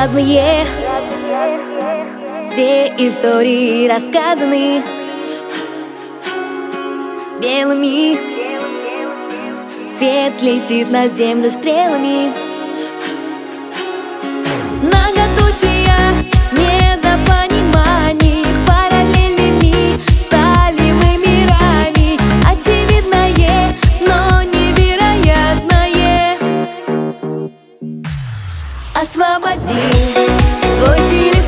разные. Все истории рассказаны Белыми. Свет летит на землю стрелами Освободи свой телефон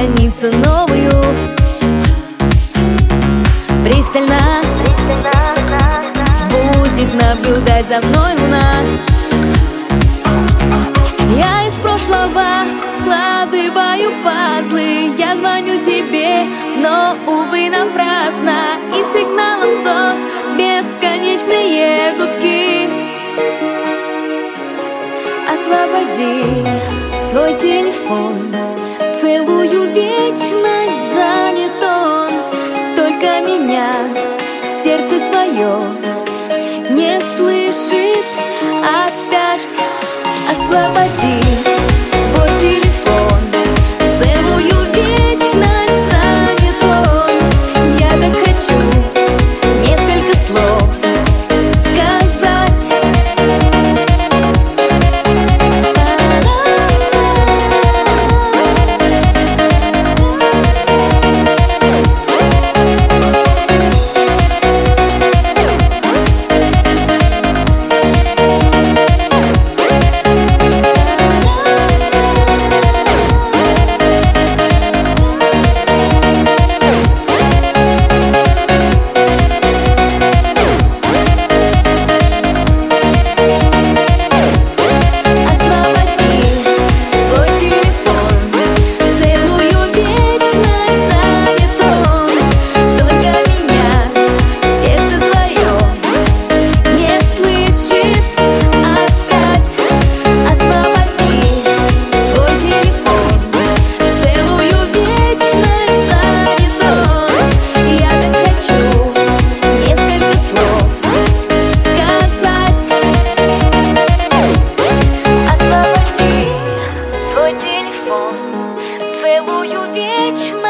страницу новую. Пристально будет наблюдать за мной луна. Я из прошлого складываю пазлы. Я звоню тебе, но, увы, напрасно. И сигналом СОС бесконечные гудки. Освободи свой телефон Целую вечность занят он. Только меня сердце твое Не слышит. Опять Освободи сделаю вечно.